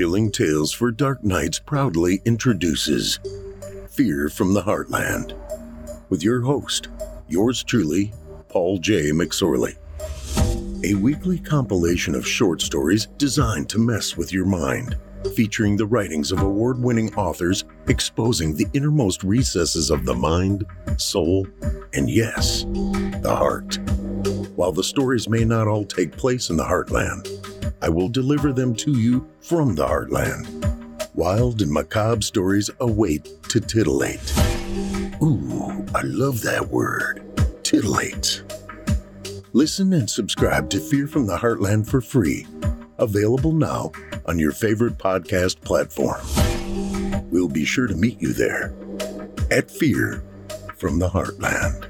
Chilling Tales for Dark Nights proudly introduces Fear from the Heartland with your host, yours truly, Paul J. McSorley. A weekly compilation of short stories designed to mess with your mind, featuring the writings of award winning authors exposing the innermost recesses of the mind, soul, and yes, the heart. While the stories may not all take place in the Heartland, I will deliver them to you from the Heartland. Wild and macabre stories await to titillate. Ooh, I love that word. Titillate. Listen and subscribe to Fear from the Heartland for free. Available now on your favorite podcast platform. We'll be sure to meet you there at Fear from the Heartland.